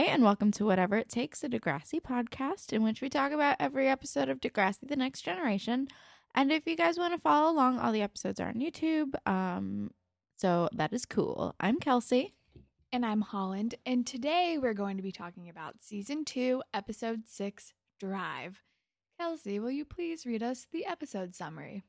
Hi, and welcome to Whatever It Takes, a Degrassi podcast in which we talk about every episode of Degrassi The Next Generation. And if you guys want to follow along, all the episodes are on YouTube. Um, so that is cool. I'm Kelsey. And I'm Holland. And today we're going to be talking about season two, episode six, Drive. Kelsey, will you please read us the episode summary?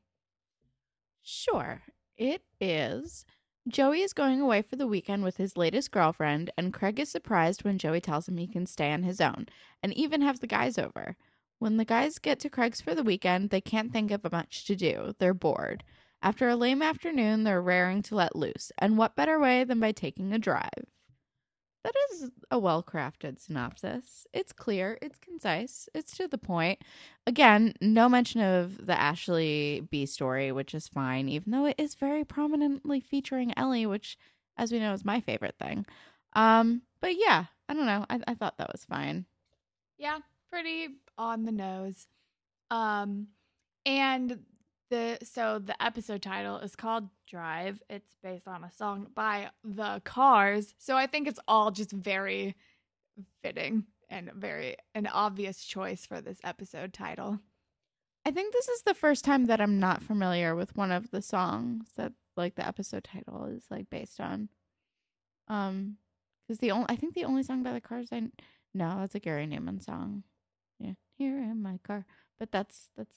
Sure. It is Joey is going away for the weekend with his latest girlfriend, and Craig is surprised when Joey tells him he can stay on his own and even have the guys over. When the guys get to Craig's for the weekend, they can't think of much to do. They're bored. After a lame afternoon, they're raring to let loose, and what better way than by taking a drive? That is a well crafted synopsis. It's clear, it's concise, it's to the point. Again, no mention of the Ashley B story, which is fine, even though it is very prominently featuring Ellie, which, as we know, is my favorite thing. Um, but yeah, I don't know. I, I thought that was fine. Yeah, pretty on the nose. Um, and the so the episode title is called Drive. It's based on a song by The Cars. So I think it's all just very fitting and very an obvious choice for this episode title. I think this is the first time that I'm not familiar with one of the songs that like the episode title is like based on. Um, because the only I think the only song by the Cars I no, that's a Gary Numan song. Yeah, here in my car, but that's that's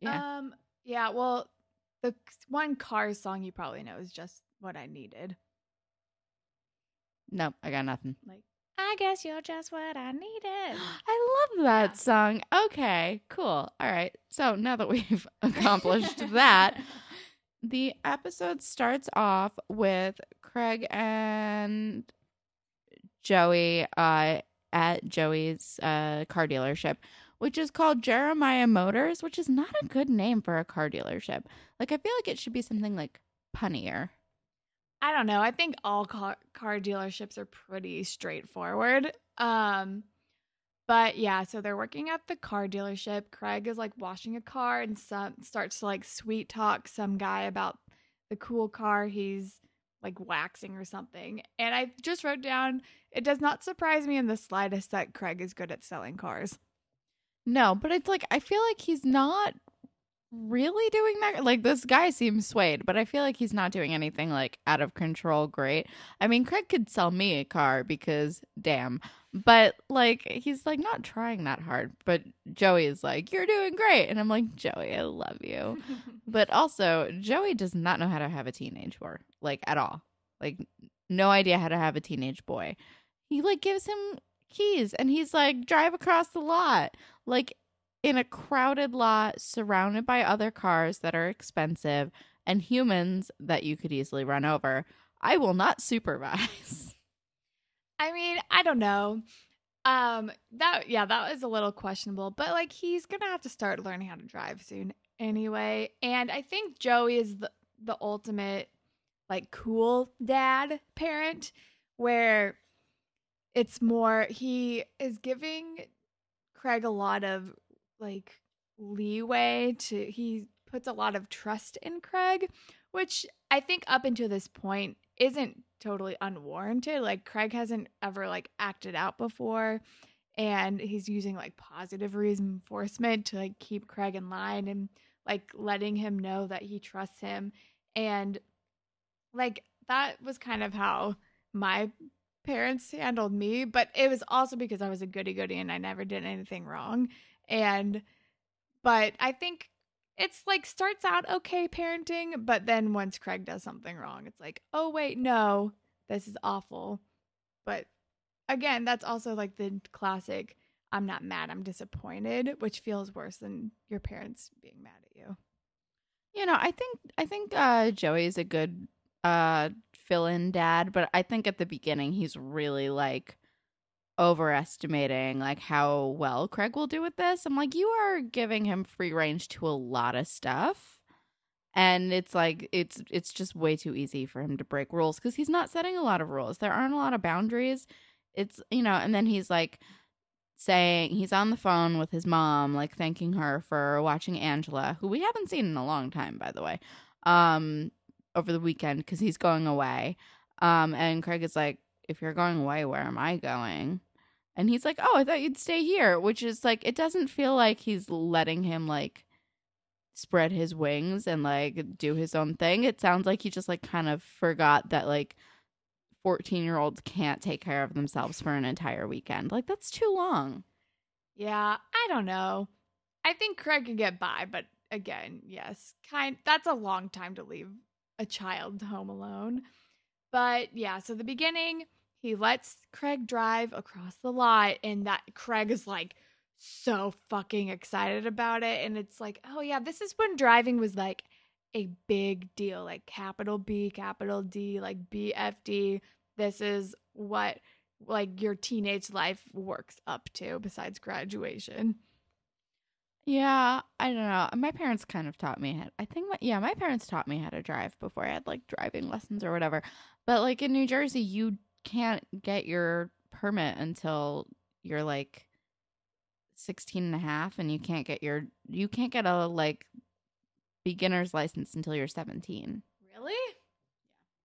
yeah. Um, yeah, well, the one Cars song you probably know is just what I needed. Nope, I got nothing. Like, I guess you're just what I needed. I love that yeah. song. Okay, cool. All right. So now that we've accomplished that, the episode starts off with Craig and Joey uh, at Joey's uh, car dealership which is called Jeremiah Motors, which is not a good name for a car dealership. Like, I feel like it should be something like punnier. I don't know. I think all car, car dealerships are pretty straightforward. Um, but yeah, so they're working at the car dealership. Craig is like washing a car and some, starts to like sweet talk some guy about the cool car he's like waxing or something. And I just wrote down it does not surprise me in the slightest that Craig is good at selling cars. No, but it's like I feel like he's not really doing that. Like this guy seems swayed, but I feel like he's not doing anything like out of control great. I mean, Craig could sell me a car because damn. But like he's like not trying that hard. But Joey is like, "You're doing great." And I'm like, "Joey, I love you." but also, Joey does not know how to have a teenage boy, like at all. Like no idea how to have a teenage boy. He like gives him keys and he's like drive across the lot like in a crowded lot surrounded by other cars that are expensive and humans that you could easily run over i will not supervise. I mean i don't know. Um that yeah that was a little questionable but like he's gonna have to start learning how to drive soon anyway. And i think joey is the the ultimate like cool dad parent where it's more he is giving Craig a lot of like leeway to he puts a lot of trust in Craig, which I think up until this point isn't totally unwarranted. Like Craig hasn't ever like acted out before and he's using like positive reinforcement to like keep Craig in line and like letting him know that he trusts him and like that was kind of how my parents handled me, but it was also because I was a goody goody and I never did anything wrong. And, but I think it's like starts out okay parenting, but then once Craig does something wrong, it's like, oh, wait, no, this is awful. But again, that's also like the classic I'm not mad, I'm disappointed, which feels worse than your parents being mad at you. You know, I think I think uh Joey is a good uh fill in dad, but I think at the beginning he's really like overestimating like how well Craig will do with this. I'm like, you are giving him free range to a lot of stuff. And it's like it's it's just way too easy for him to break rules because he's not setting a lot of rules. There aren't a lot of boundaries. It's you know, and then he's like saying he's on the phone with his mom, like thanking her for watching Angela, who we haven't seen in a long time, by the way. Um, over the weekend because he's going away. Um, and Craig is like, if you're going away, where am I going? And he's like, oh, I thought you'd stay here, which is like, it doesn't feel like he's letting him like spread his wings and like do his own thing. It sounds like he just like kind of forgot that like 14 year olds can't take care of themselves for an entire weekend. Like, that's too long. Yeah, I don't know. I think Craig could get by, but again, yes, kind that's a long time to leave a child home alone. But yeah, so the beginning, he lets Craig drive across the lot, and that Craig is like so fucking excited about it. And it's like, oh yeah, this is when driving was like a big deal, like capital B, capital D, like BFD. This is what like your teenage life works up to besides graduation. Yeah, I don't know. My parents kind of taught me how. I think, my, yeah, my parents taught me how to drive before I had like driving lessons or whatever. But like in New Jersey, you can't get your permit until you're like 16 and a half and you can't get your you can't get a like beginner's license until you're 17. Really?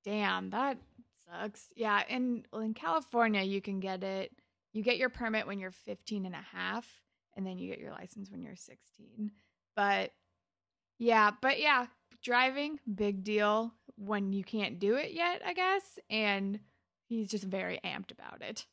Damn, that sucks. Yeah, in in California you can get it. You get your permit when you're 15 and a half and then you get your license when you're 16. But yeah, but yeah, driving big deal when you can't do it yet, I guess, and he's just very amped about it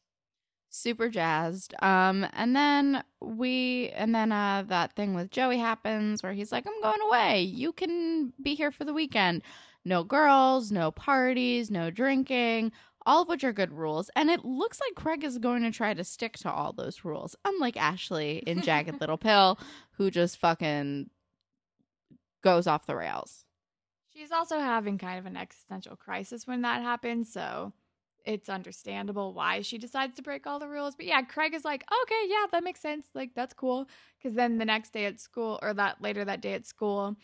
super jazzed. Um, and then we, and then uh, that thing with Joey happens where he's like, "I'm going away. You can be here for the weekend. No girls, no parties, no drinking." All of which are good rules. And it looks like Craig is going to try to stick to all those rules, unlike Ashley in Jagged Little Pill, who just fucking goes off the rails. She's also having kind of an existential crisis when that happens. So it's understandable why she decides to break all the rules. But yeah, Craig is like, okay, yeah, that makes sense. Like, that's cool. Because then the next day at school, or that later that day at school,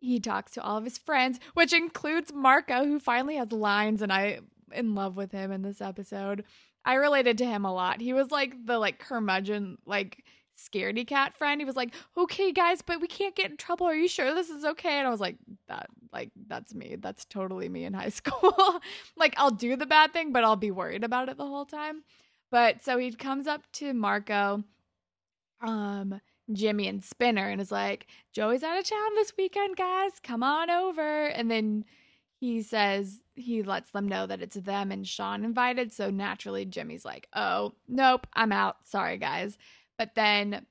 he talks to all of his friends, which includes Marco, who finally has lines, and I in love with him in this episode. I related to him a lot. He was like the like curmudgeon, like scaredy cat friend. He was like, "Okay, guys, but we can't get in trouble. Are you sure this is okay?" And I was like, "That, like, that's me. That's totally me in high school. like, I'll do the bad thing, but I'll be worried about it the whole time." But so he comes up to Marco, um, Jimmy and Spinner, and is like, "Joey's out of town this weekend, guys. Come on over." And then he says he lets them know that it's them and Sean invited. So naturally, Jimmy's like, "Oh, nope, I'm out. Sorry, guys." But then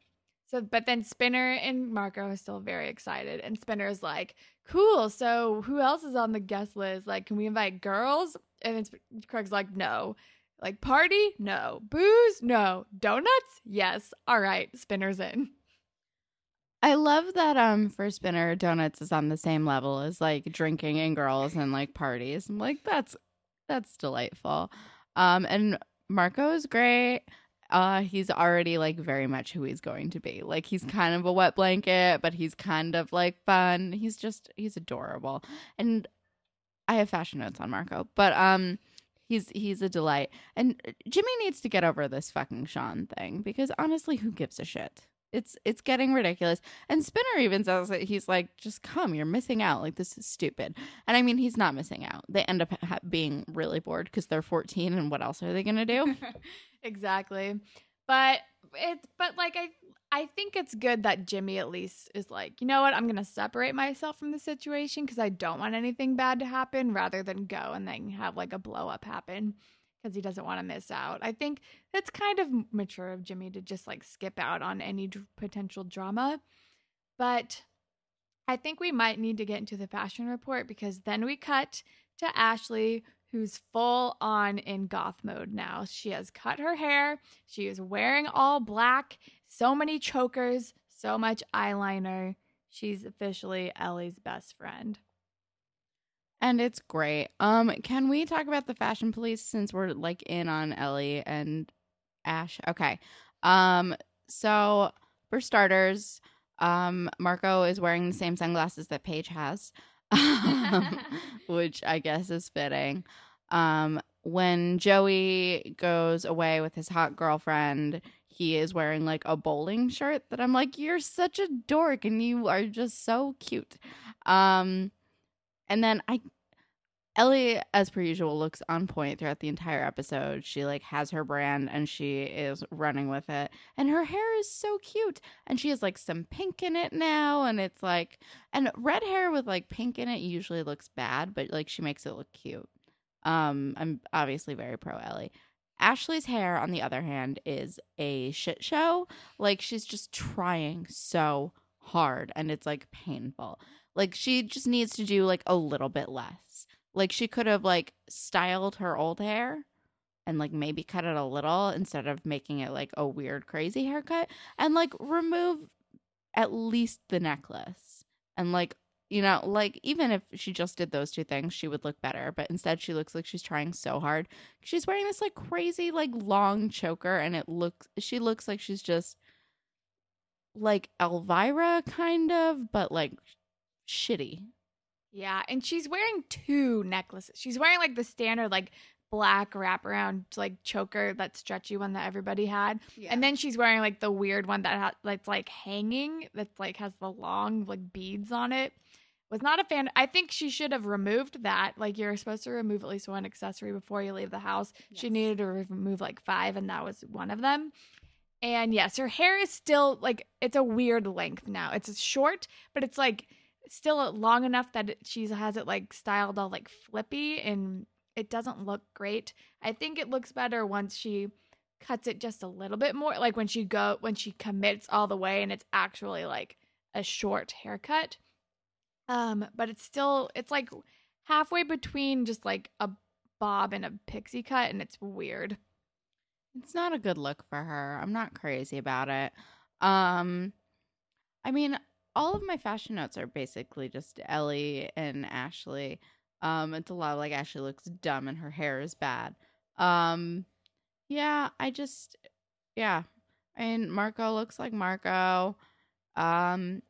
so but then Spinner and Marco are still very excited and Spinner is like, "Cool. So who else is on the guest list? Like can we invite girls?" And then Craig's like, "No." Like party? No. Booze? No. Donuts? Yes. All right, Spinner's in. I love that um for Spinner donuts is on the same level as like drinking and girls and like parties. I'm like that's that's delightful. Um and Marco is great uh he's already like very much who he's going to be. Like he's kind of a wet blanket, but he's kind of like fun. He's just he's adorable. And I have fashion notes on Marco, but um he's he's a delight. And Jimmy needs to get over this fucking Sean thing because honestly, who gives a shit? It's it's getting ridiculous. And Spinner even says that he's like, just come, you're missing out. Like this is stupid. And I mean, he's not missing out. They end up ha- being really bored because they're 14, and what else are they gonna do? exactly. But it's but like I I think it's good that Jimmy at least is like, you know what, I'm gonna separate myself from the situation because I don't want anything bad to happen rather than go and then have like a blow up happen because he doesn't want to miss out. I think that's kind of mature of Jimmy to just like skip out on any d- potential drama. But I think we might need to get into the fashion report because then we cut to Ashley, who's full on in goth mode now. She has cut her hair, she is wearing all black, so many chokers, so much eyeliner. She's officially Ellie's best friend and it's great. Um, can we talk about the fashion police since we're like in on Ellie and Ash? Okay. Um, so for starters, um, Marco is wearing the same sunglasses that Paige has, um, which I guess is fitting. Um, when Joey goes away with his hot girlfriend, he is wearing like a bowling shirt that I'm like, you're such a dork and you are just so cute. Um, and then I Ellie, as per usual, looks on point throughout the entire episode. She like has her brand and she is running with it. And her hair is so cute. And she has like some pink in it now. And it's like and red hair with like pink in it usually looks bad, but like she makes it look cute. Um, I'm obviously very pro Ellie. Ashley's hair, on the other hand, is a shit show. Like she's just trying so hard and it's like painful. Like she just needs to do like a little bit less. Like she could have like styled her old hair and like maybe cut it a little instead of making it like a weird crazy haircut and like remove at least the necklace and like you know like even if she just did those two things she would look better but instead she looks like she's trying so hard she's wearing this like crazy like long choker and it looks she looks like she's just like elvira kind of but like shitty Yeah, and she's wearing two necklaces. She's wearing like the standard like black wraparound like choker that stretchy one that everybody had. yeah. And then she's wearing like the weird one that ha- that's like hanging that's like has the long like beads on it. Was not a fan. I think she should have removed that. Like you're supposed to remove at least one accessory before you leave the house. She needed to remove like five, and that was one of them. And yes, her hair is still like it's a weird length now. It's short, but it's like still long enough that she has it like styled all like flippy and it doesn't look great. I think it looks better once she cuts it just a little bit more like when she go when she commits all the way and it's actually like a short haircut. Um but it's still it's like halfway between just like a bob and a pixie cut and it's weird. It's not a good look for her. I'm not crazy about it. Um I mean, all of my fashion notes are basically just Ellie and Ashley. Um it's a lot of, like Ashley looks dumb and her hair is bad. Um yeah, I just yeah. And Marco looks like Marco. Um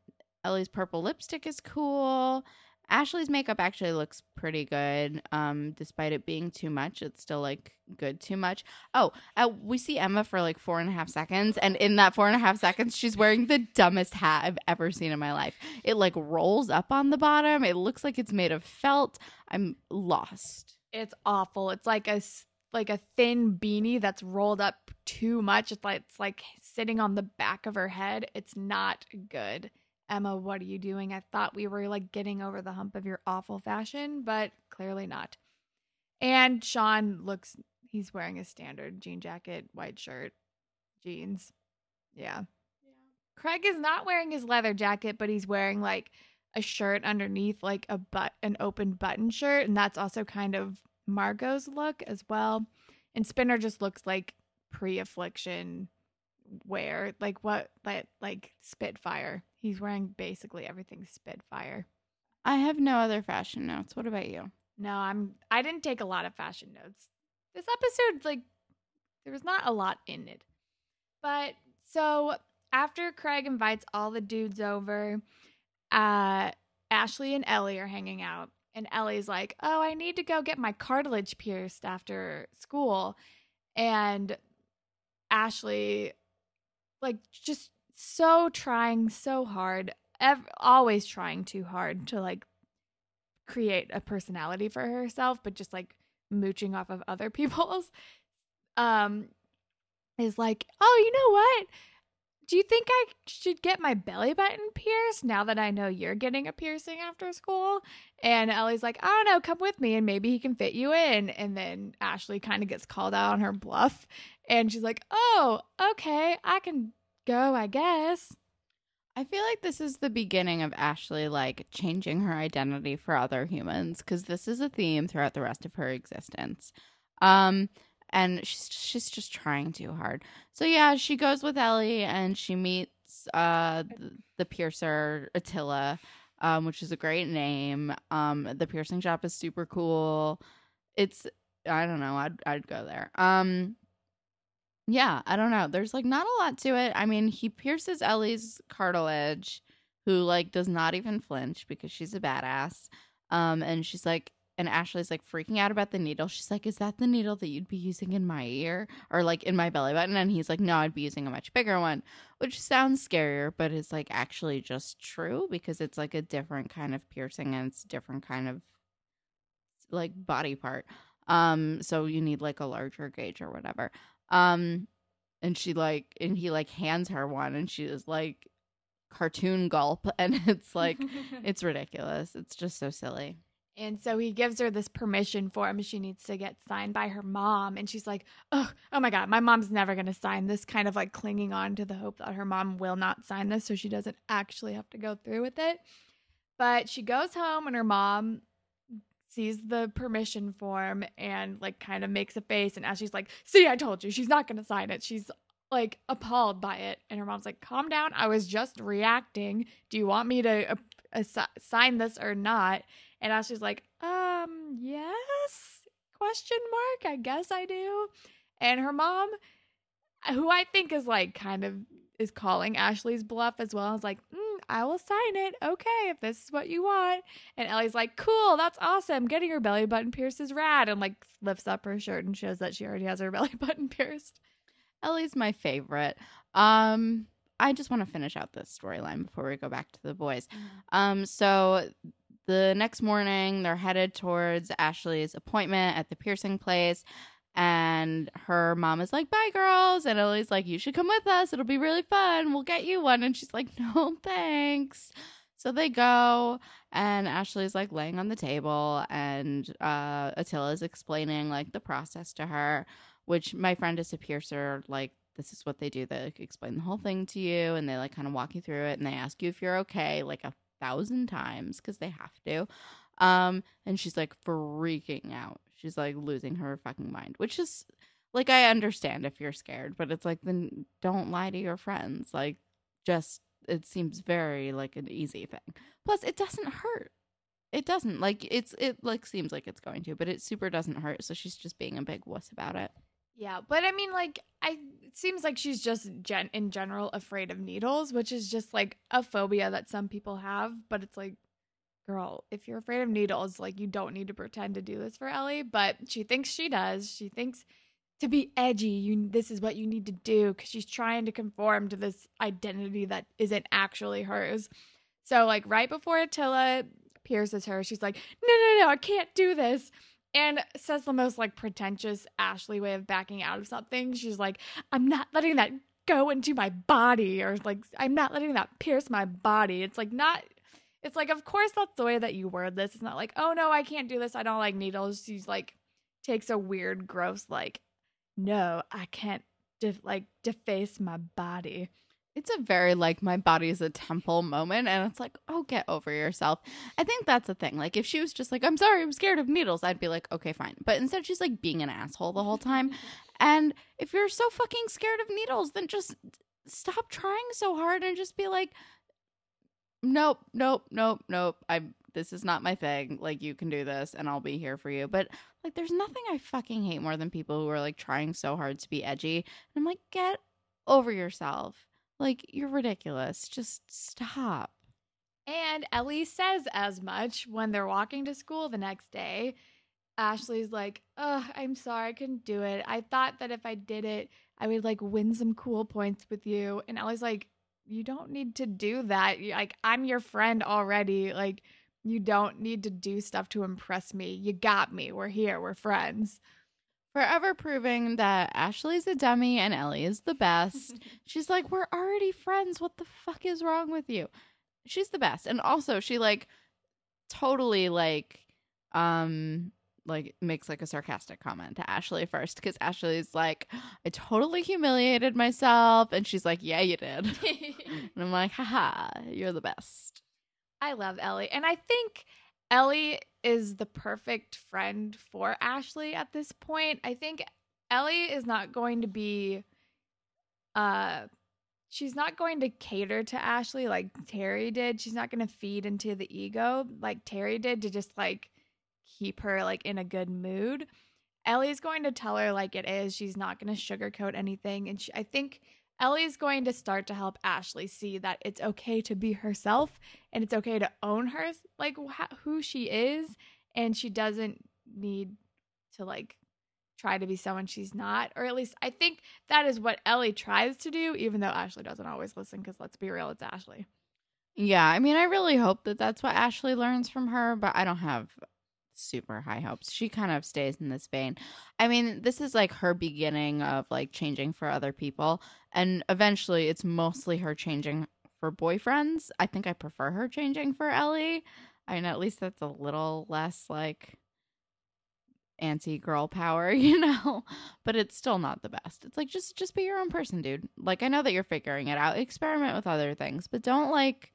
Ellie's purple lipstick is cool. Ashley's makeup actually looks pretty good. Um, despite it being too much, it's still like good too much. Oh, uh, we see Emma for like four and a half seconds, and in that four and a half seconds, she's wearing the dumbest hat I've ever seen in my life. It like rolls up on the bottom. It looks like it's made of felt. I'm lost. It's awful. It's like a like a thin beanie that's rolled up too much. It's like it's like sitting on the back of her head. It's not good. Emma, what are you doing? I thought we were like getting over the hump of your awful fashion, but clearly not. And Sean looks he's wearing a standard jean jacket, white shirt, jeans. Yeah. Craig is not wearing his leather jacket, but he's wearing like a shirt underneath, like a but an open button shirt, and that's also kind of Marco's look as well. And Spinner just looks like pre-affliction wear, like what, like like Spitfire. He's wearing basically everything Spitfire. I have no other fashion notes. What about you? No, I'm. I didn't take a lot of fashion notes. This episode, like, there was not a lot in it. But so after Craig invites all the dudes over, uh, Ashley and Ellie are hanging out, and Ellie's like, "Oh, I need to go get my cartilage pierced after school," and Ashley, like, just so trying so hard, ev- always trying too hard to like create a personality for herself, but just like mooching off of other people's. Um, is like, oh, you know what? Do you think I should get my belly button pierced now that I know you're getting a piercing after school? And Ellie's like, I don't know, come with me and maybe he can fit you in. And then Ashley kind of gets called out on her bluff. And she's like, oh, okay, I can go, I guess. I feel like this is the beginning of Ashley like changing her identity for other humans because this is a theme throughout the rest of her existence. Um and she's she's just trying too hard. So yeah, she goes with Ellie and she meets uh the, piercer Attila, um which is a great name. Um the piercing shop is super cool. It's I don't know, I'd I'd go there. Um yeah, I don't know. There's like not a lot to it. I mean, he pierces Ellie's cartilage, who like does not even flinch because she's a badass. Um, and she's like, and Ashley's like freaking out about the needle. She's like, "Is that the needle that you'd be using in my ear or like in my belly button?" And he's like, "No, I'd be using a much bigger one," which sounds scarier, but it's like actually just true because it's like a different kind of piercing and it's a different kind of like body part. Um, so you need like a larger gauge or whatever. Um, and she like and he like hands her one and she is like cartoon gulp and it's like it's ridiculous. It's just so silly. And so he gives her this permission form she needs to get signed by her mom. And she's like, oh, oh my God, my mom's never going to sign this, kind of like clinging on to the hope that her mom will not sign this so she doesn't actually have to go through with it. But she goes home and her mom sees the permission form and like kind of makes a face. And as she's like, see, I told you, she's not going to sign it. She's like appalled by it. And her mom's like, calm down. I was just reacting. Do you want me to uh, uh, sign this or not? And Ashley's like, um, yes? Question mark. I guess I do. And her mom, who I think is like kind of is calling Ashley's bluff as well, is like, mm, I will sign it. Okay, if this is what you want. And Ellie's like, cool, that's awesome. Getting her belly button pierced is rad. And like lifts up her shirt and shows that she already has her belly button pierced. Ellie's my favorite. Um, I just want to finish out this storyline before we go back to the boys. Um, so the next morning, they're headed towards Ashley's appointment at the piercing place. And her mom is like, bye, girls. And Ellie's like, you should come with us. It'll be really fun. We'll get you one. And she's like, no, thanks. So they go, and Ashley's like laying on the table, and uh, Attila is explaining like the process to her, which my friend is a piercer. Like, this is what they do. They like, explain the whole thing to you, and they like kind of walk you through it, and they ask you if you're okay, like a thousand times because they have to. Um, and she's like freaking out. She's like losing her fucking mind, which is like I understand if you're scared, but it's like then don't lie to your friends. Like just it seems very like an easy thing. Plus it doesn't hurt. It doesn't. Like it's it like seems like it's going to, but it super doesn't hurt. So she's just being a big wuss about it. Yeah, but I mean, like, I it seems like she's just gen- in general afraid of needles, which is just like a phobia that some people have. But it's like, girl, if you're afraid of needles, like, you don't need to pretend to do this for Ellie. But she thinks she does. She thinks to be edgy, you this is what you need to do because she's trying to conform to this identity that isn't actually hers. So, like, right before Attila pierces her, she's like, no, no, no, I can't do this and says the most like pretentious Ashley way of backing out of something. She's like, I'm not letting that go into my body, or like, I'm not letting that pierce my body. It's like, not, it's like, of course, that's the way that you word this. It's not like, oh no, I can't do this. I don't like needles. She's like, takes a weird, gross, like, no, I can't, def- like, deface my body it's a very like my body is a temple moment and it's like oh get over yourself i think that's the thing like if she was just like i'm sorry i'm scared of needles i'd be like okay fine but instead she's like being an asshole the whole time and if you're so fucking scared of needles then just stop trying so hard and just be like nope nope nope nope i'm this is not my thing like you can do this and i'll be here for you but like there's nothing i fucking hate more than people who are like trying so hard to be edgy and i'm like get over yourself like, you're ridiculous. Just stop. And Ellie says as much when they're walking to school the next day. Ashley's like, "Oh, I'm sorry, I couldn't do it. I thought that if I did it, I would like win some cool points with you." And Ellie's like, "You don't need to do that. Like, I'm your friend already. Like, you don't need to do stuff to impress me. You got me. We're here. We're friends." forever proving that Ashley's a dummy and Ellie is the best. She's like, We're already friends. What the fuck is wrong with you? She's the best. And also she like totally like um like makes like a sarcastic comment to Ashley first because Ashley's like, I totally humiliated myself. And she's like, Yeah, you did. and I'm like, haha, you're the best. I love Ellie. And I think Ellie is the perfect friend for Ashley at this point. I think Ellie is not going to be uh she's not going to cater to Ashley like Terry did. She's not going to feed into the ego like Terry did to just like keep her like in a good mood. Ellie's going to tell her like it is. She's not going to sugarcoat anything and she, I think Ellie's going to start to help Ashley see that it's okay to be herself and it's okay to own her like wh- who she is and she doesn't need to like try to be someone she's not or at least I think that is what Ellie tries to do even though Ashley doesn't always listen cuz let's be real it's Ashley. Yeah, I mean I really hope that that's what Ashley learns from her, but I don't have super high hopes. She kind of stays in this vein. I mean, this is like her beginning of like changing for other people. And eventually it's mostly her changing for boyfriends. I think I prefer her changing for Ellie. I mean, at least that's a little less like anti girl power, you know, but it's still not the best. It's like just just be your own person, dude. Like I know that you're figuring it out. Experiment with other things, but don't like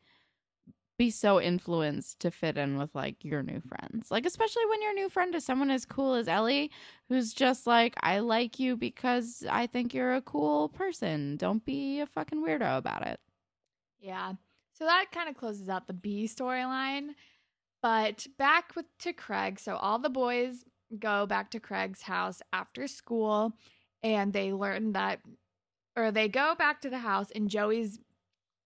be so influenced to fit in with like your new friends. Like especially when your new friend is someone as cool as Ellie who's just like I like you because I think you're a cool person. Don't be a fucking weirdo about it. Yeah. So that kind of closes out the B storyline. But back with to Craig. So all the boys go back to Craig's house after school and they learn that or they go back to the house and Joey's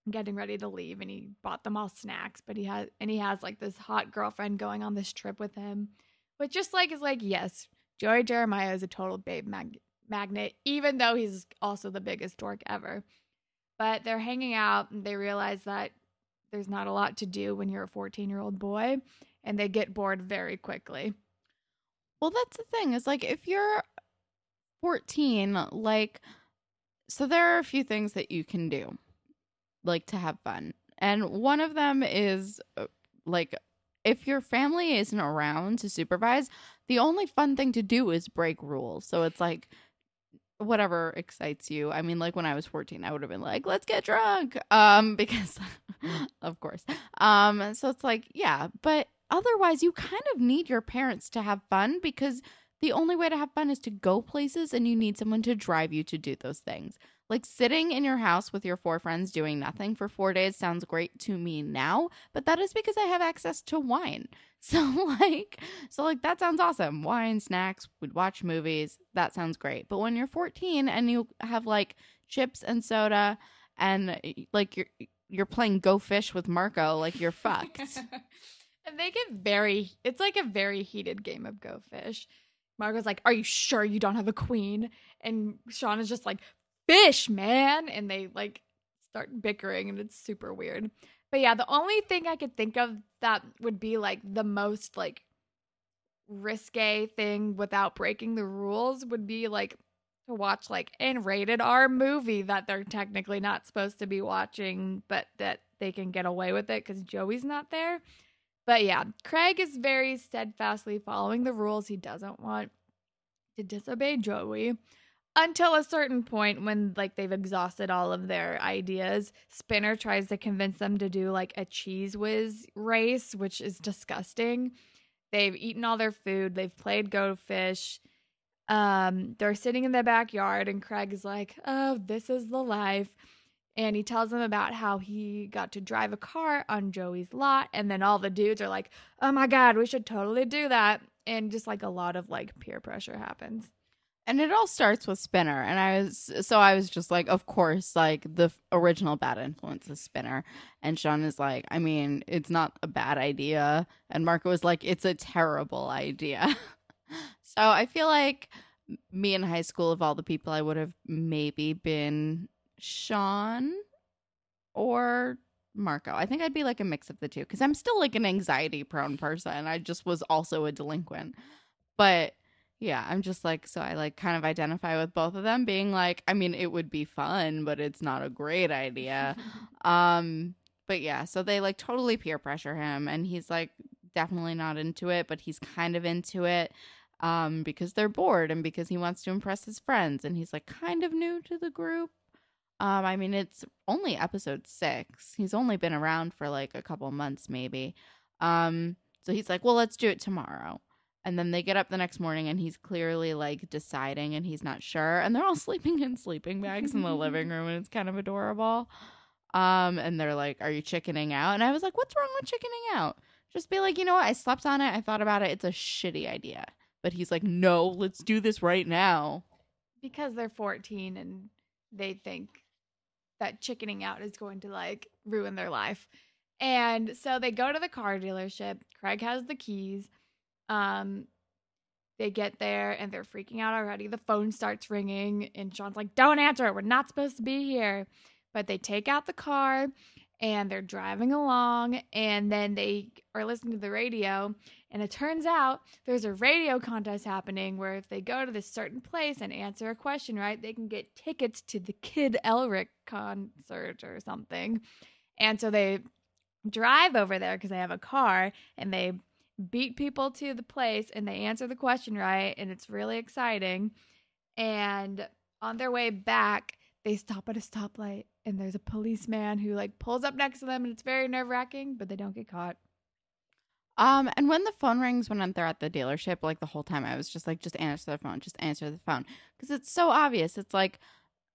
getting ready to leave and he bought them all snacks, but he has and he has like this hot girlfriend going on this trip with him. But just like is like, yes, Joey Jeremiah is a total babe mag- magnet, even though he's also the biggest dork ever. But they're hanging out and they realize that there's not a lot to do when you're a 14 year old boy and they get bored very quickly. Well, that's the thing. Is like if you're 14, like so there are a few things that you can do like to have fun. And one of them is uh, like if your family isn't around to supervise, the only fun thing to do is break rules. So it's like whatever excites you. I mean, like when I was 14, I would have been like, let's get drunk. Um, because of course. Um, so it's like, yeah, but otherwise you kind of need your parents to have fun because the only way to have fun is to go places and you need someone to drive you to do those things. Like sitting in your house with your four friends doing nothing for four days sounds great to me now, but that is because I have access to wine. So like so like that sounds awesome. Wine, snacks, we'd watch movies. That sounds great. But when you're 14 and you have like chips and soda and like you're you're playing go fish with Marco, like you're fucked. and they get very it's like a very heated game of go fish. Marco's like, Are you sure you don't have a queen? And Sean is just like, Fish, man. And they like start bickering and it's super weird. But yeah, the only thing I could think of that would be like the most like risque thing without breaking the rules would be like to watch like an rated R movie that they're technically not supposed to be watching, but that they can get away with it because Joey's not there. But yeah, Craig is very steadfastly following the rules. He doesn't want to disobey Joey until a certain point when like they've exhausted all of their ideas. Spinner tries to convince them to do like a Cheez Whiz race, which is disgusting. They've eaten all their food, they've played go fish. Um, they're sitting in the backyard, and Craig is like, Oh, this is the life. And he tells them about how he got to drive a car on Joey's lot. And then all the dudes are like, Oh my God, we should totally do that. And just like a lot of like peer pressure happens. And it all starts with Spinner. And I was, so I was just like, of course, like the original bad influence is Spinner. And Sean is like, I mean, it's not a bad idea. And Marco was like, it's a terrible idea. so I feel like me in high school, of all the people, I would have maybe been Sean or Marco. I think I'd be like a mix of the two because I'm still like an anxiety prone person. I just was also a delinquent. But yeah, I'm just like, so I like kind of identify with both of them being like, I mean, it would be fun, but it's not a great idea. um, but yeah, so they like totally peer pressure him and he's like definitely not into it, but he's kind of into it um because they're bored and because he wants to impress his friends and he's like kind of new to the group. Um, I mean, it's only episode six. He's only been around for like a couple months, maybe. Um, so he's like, well, let's do it tomorrow. And then they get up the next morning and he's clearly like deciding and he's not sure. And they're all sleeping in sleeping bags in the living room and it's kind of adorable. Um, and they're like, Are you chickening out? And I was like, What's wrong with chickening out? Just be like, you know what? I slept on it. I thought about it. It's a shitty idea. But he's like, No, let's do this right now. Because they're 14 and they think that chickening out is going to like ruin their life. And so they go to the car dealership. Craig has the keys um, they get there and they're freaking out already. The phone starts ringing, and Sean's like, Don't answer it. We're not supposed to be here. But they take out the car and they're driving along and then they are listening to the radio and it turns out there's a radio contest happening where if they go to this certain place and answer a question right they can get tickets to the kid elric concert or something and so they drive over there because they have a car and they beat people to the place and they answer the question right and it's really exciting. And on their way back they stop at a stoplight and there's a policeman who like pulls up next to them and it's very nerve-wracking but they don't get caught. Um, and when the phone rings when they're at the dealership, like the whole time, I was just like, just answer the phone, just answer the phone, because it's so obvious. It's like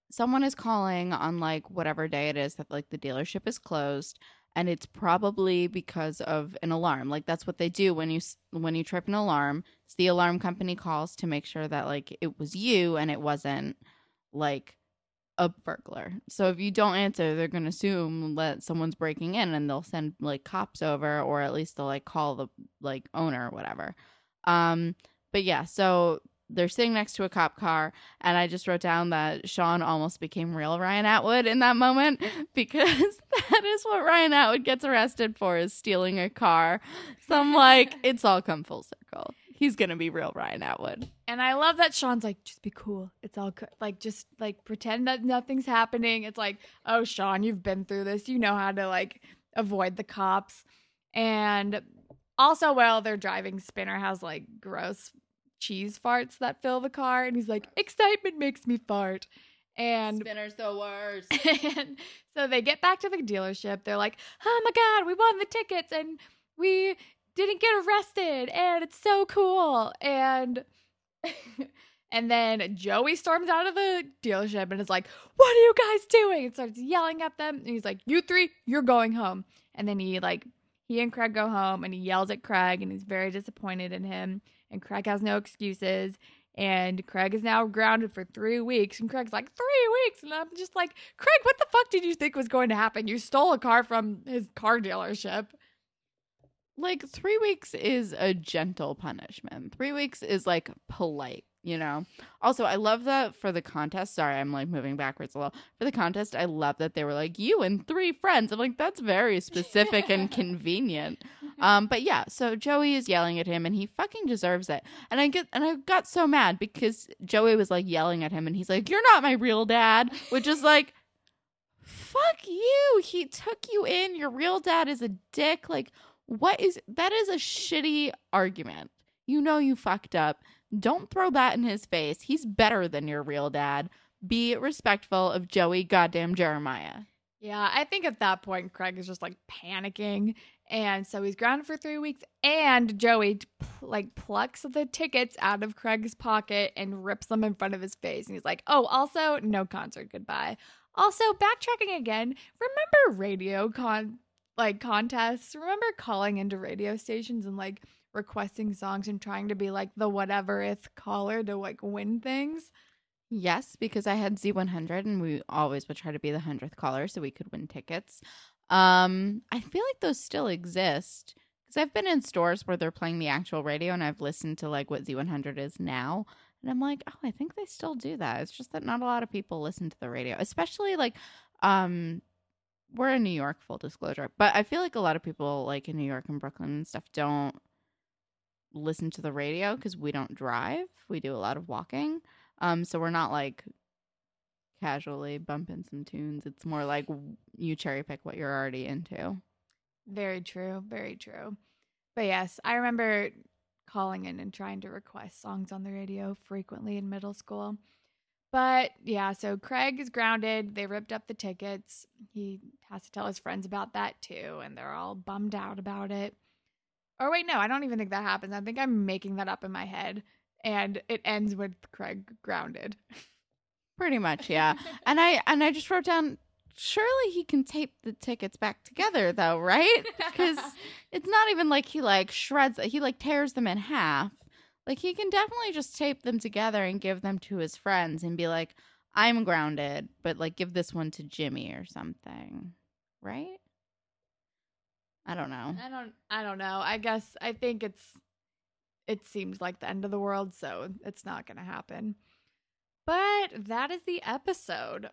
someone is calling on like whatever day it is that like the dealership is closed, and it's probably because of an alarm. Like that's what they do when you when you trip an alarm. It's the alarm company calls to make sure that like it was you and it wasn't like a burglar. So if you don't answer, they're going to assume that someone's breaking in and they'll send like cops over or at least they'll like call the like owner or whatever. Um but yeah, so they're sitting next to a cop car and I just wrote down that Sean almost became real Ryan Atwood in that moment because that is what Ryan Atwood gets arrested for is stealing a car. So I'm like it's all come full circle. He's going to be real Ryan Atwood. and i love that sean's like just be cool it's all good like just like pretend that nothing's happening it's like oh sean you've been through this you know how to like avoid the cops and also while they're driving spinner has like gross cheese farts that fill the car and he's like excitement makes me fart and Spinner's the worst. and so they get back to the dealership. They're like, "Oh my god, we won the tickets and we didn't get arrested, and it's so cool." And and then Joey storms out of the dealership and is like, "What are you guys doing?" and starts yelling at them. And he's like, "You three, you're going home." And then he like he and Craig go home and he yells at Craig and he's very disappointed in him. And Craig has no excuses. And Craig is now grounded for three weeks. And Craig's like, three weeks. And I'm just like, Craig, what the fuck did you think was going to happen? You stole a car from his car dealership. like three weeks is a gentle punishment. Three weeks is like polite, you know. Also, I love that for the contest. Sorry, I'm like moving backwards a little. For the contest, I love that they were like you and three friends. I'm like that's very specific and convenient. Um, but yeah, so Joey is yelling at him, and he fucking deserves it. And I get and I got so mad because Joey was like yelling at him, and he's like, "You're not my real dad," which is like. Fuck you. He took you in. Your real dad is a dick. Like, what is that is a shitty argument. You know you fucked up. Don't throw that in his face. He's better than your real dad. Be respectful of Joey goddamn Jeremiah. Yeah, I think at that point, Craig is just like panicking. And so he's grounded for three weeks. And Joey like plucks the tickets out of Craig's pocket and rips them in front of his face. And he's like, oh, also, no concert. Goodbye. Also, backtracking again, remember radio con like contests? Remember calling into radio stations and like requesting songs and trying to be like the whatever if caller to like win things? Yes, because I had Z100 and we always would try to be the 100th caller so we could win tickets. Um, I feel like those still exist because I've been in stores where they're playing the actual radio and I've listened to like what Z100 is now. And I'm like, oh, I think they still do that. It's just that not a lot of people listen to the radio, especially like, um, we're in New York, full disclosure, but I feel like a lot of people like in New York and Brooklyn and stuff don't listen to the radio because we don't drive. We do a lot of walking. Um, so we're not like casually bumping some tunes. It's more like you cherry pick what you're already into. Very true. Very true. But yes, I remember calling in and trying to request songs on the radio frequently in middle school. But yeah, so Craig is grounded. They ripped up the tickets. He has to tell his friends about that too, and they're all bummed out about it. Or wait, no, I don't even think that happens. I think I'm making that up in my head. And it ends with Craig grounded. Pretty much, yeah. and I and I just wrote down surely he can tape the tickets back together though, right? Cuz it's not even like he like shreds he like tears them in half. Like he can definitely just tape them together and give them to his friends and be like I'm grounded, but like give this one to Jimmy or something. Right? I don't know. I don't I don't know. I guess I think it's it seems like the end of the world, so it's not going to happen. But that is the episode.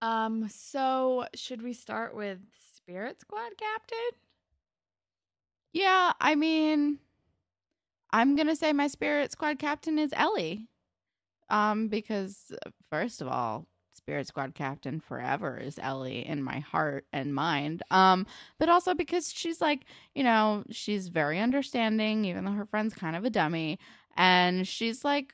Um so should we start with Spirit Squad captain? Yeah, I mean, I'm gonna say my Spirit Squad captain is Ellie. Um, because uh, first of all, Spirit Squad captain forever is Ellie in my heart and mind. Um, but also because she's like, you know, she's very understanding, even though her friend's kind of a dummy. And she's like,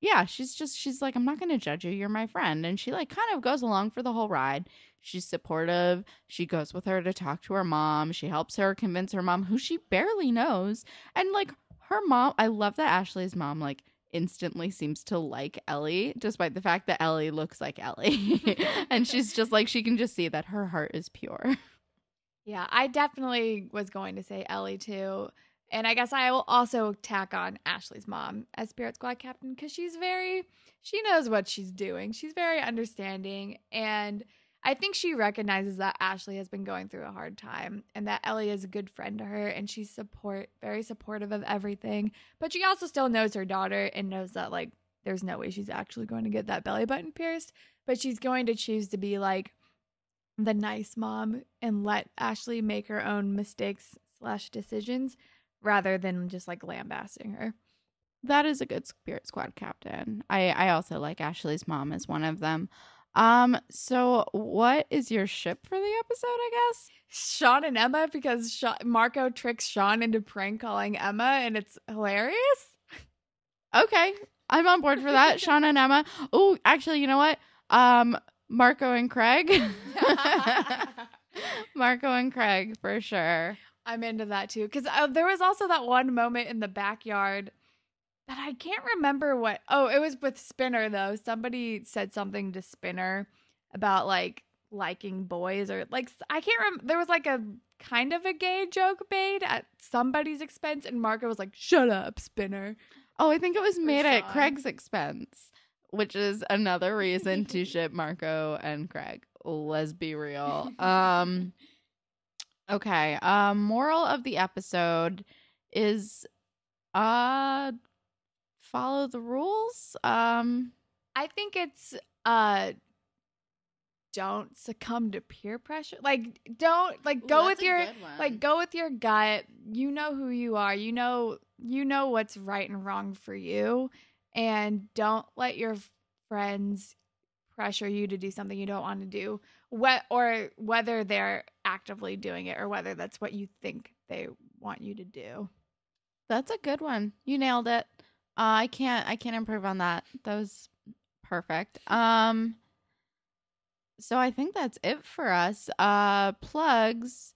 yeah, she's just, she's like, I'm not to judge you. You're my friend. And she like kind of goes along for the whole ride. She's supportive. She goes with her to talk to her mom. She helps her convince her mom, who she barely knows. And like her mom, I love that Ashley's mom, like, instantly seems to like Ellie, despite the fact that Ellie looks like Ellie. and she's just like, she can just see that her heart is pure. Yeah, I definitely was going to say Ellie too. And I guess I will also tack on Ashley's mom as Spirit Squad captain because she's very, she knows what she's doing. She's very understanding. And I think she recognizes that Ashley has been going through a hard time and that Ellie is a good friend to her and she's support very supportive of everything. But she also still knows her daughter and knows that like there's no way she's actually going to get that belly button pierced, but she's going to choose to be like the nice mom and let Ashley make her own mistakes slash decisions rather than just like lambasting her. That is a good spirit squad captain. I I also like Ashley's mom as one of them. Um, so what is your ship for the episode, I guess? Sean and Emma because Sha- Marco tricks Sean into prank calling Emma and it's hilarious. Okay. I'm on board for that. Sean and Emma. Oh, actually, you know what? Um, Marco and Craig. Marco and Craig for sure. I'm into that too because uh, there was also that one moment in the backyard that I can't remember what. Oh, it was with Spinner though. Somebody said something to Spinner about like liking boys or like I can't remember. There was like a kind of a gay joke made at somebody's expense, and Marco was like, "Shut up, Spinner." Oh, I think it was made at Craig's expense, which is another reason to ship Marco and Craig. Let's be real. Um okay. Um moral of the episode is uh follow the rules. Um I think it's uh don't succumb to peer pressure. Like don't like go with your like go with your gut. You know who you are. You know you know what's right and wrong for you and don't let your friends pressure you to do something you don't want to do. What or whether they're actively doing it or whether that's what you think they want you to do. That's a good one. You nailed it. Uh, I can't I can't improve on that. That was perfect. Um so I think that's it for us. Uh plugs.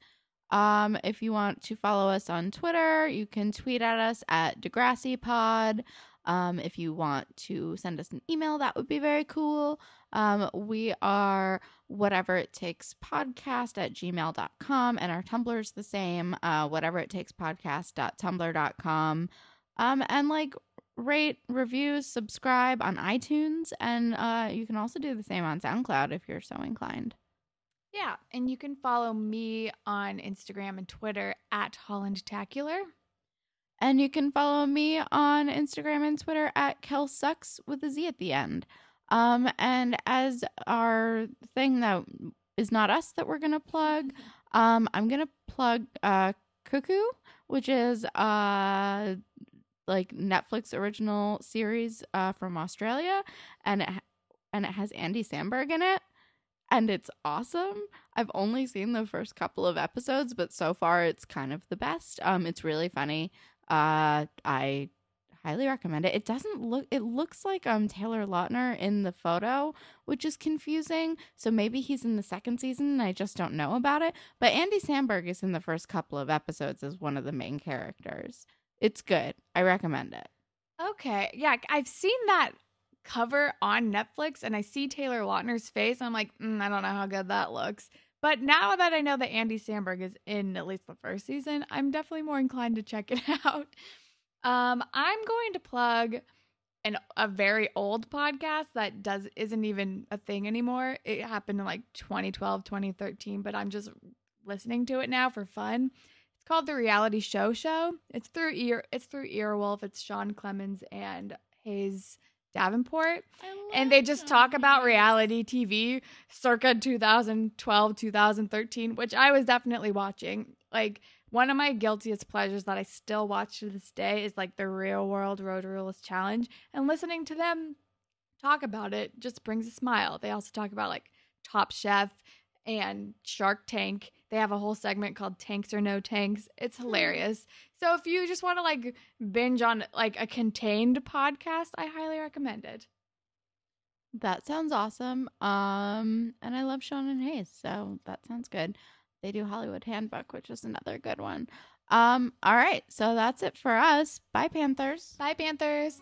Um if you want to follow us on Twitter, you can tweet at us at Degrassi Pod. Um, if you want to send us an email, that would be very cool. Um, we are whatever it takes podcast at gmail.com and our Tumblr is the same, uh, whatever it takes podcast.tumblr.com. Um, and like rate, review, subscribe on iTunes, and uh, you can also do the same on SoundCloud if you're so inclined. Yeah, and you can follow me on Instagram and Twitter at HollandTacular. And you can follow me on Instagram and Twitter at KelSucks with a Z at the end. Um, and as our thing that is not us that we're gonna plug, um, I'm gonna plug uh Cuckoo, which is uh like Netflix original series uh from Australia, and it and it has Andy Samberg in it, and it's awesome. I've only seen the first couple of episodes, but so far it's kind of the best. Um, it's really funny. Uh, I highly recommend it. It doesn't look it looks like um Taylor Lautner in the photo, which is confusing. So maybe he's in the second season and I just don't know about it. But Andy Samberg is in the first couple of episodes as one of the main characters. It's good. I recommend it. Okay. Yeah, I've seen that cover on Netflix and I see Taylor Lautner's face. I'm like, mm, I don't know how good that looks. But now that I know that Andy Samberg is in at least the first season, I'm definitely more inclined to check it out. Um, I'm going to plug an a very old podcast that does isn't even a thing anymore. It happened in like 2012, 2013, but I'm just listening to it now for fun. It's called The Reality Show Show. It's through ear it's through Earwolf. It's Sean Clements and Hayes Davenport and they just talk about reality TV circa 2012, 2013, which I was definitely watching. Like one of my guiltiest pleasures that I still watch to this day is like the Real World Road Rules Challenge, and listening to them talk about it just brings a smile. They also talk about like Top Chef and Shark Tank. They have a whole segment called Tanks or No Tanks. It's hilarious. So if you just want to like binge on like a contained podcast, I highly recommend it. That sounds awesome. Um, and I love Sean and Hayes, so that sounds good. They do Hollywood Handbook, which is another good one. Um, all right, so that's it for us. Bye, Panthers. Bye, Panthers.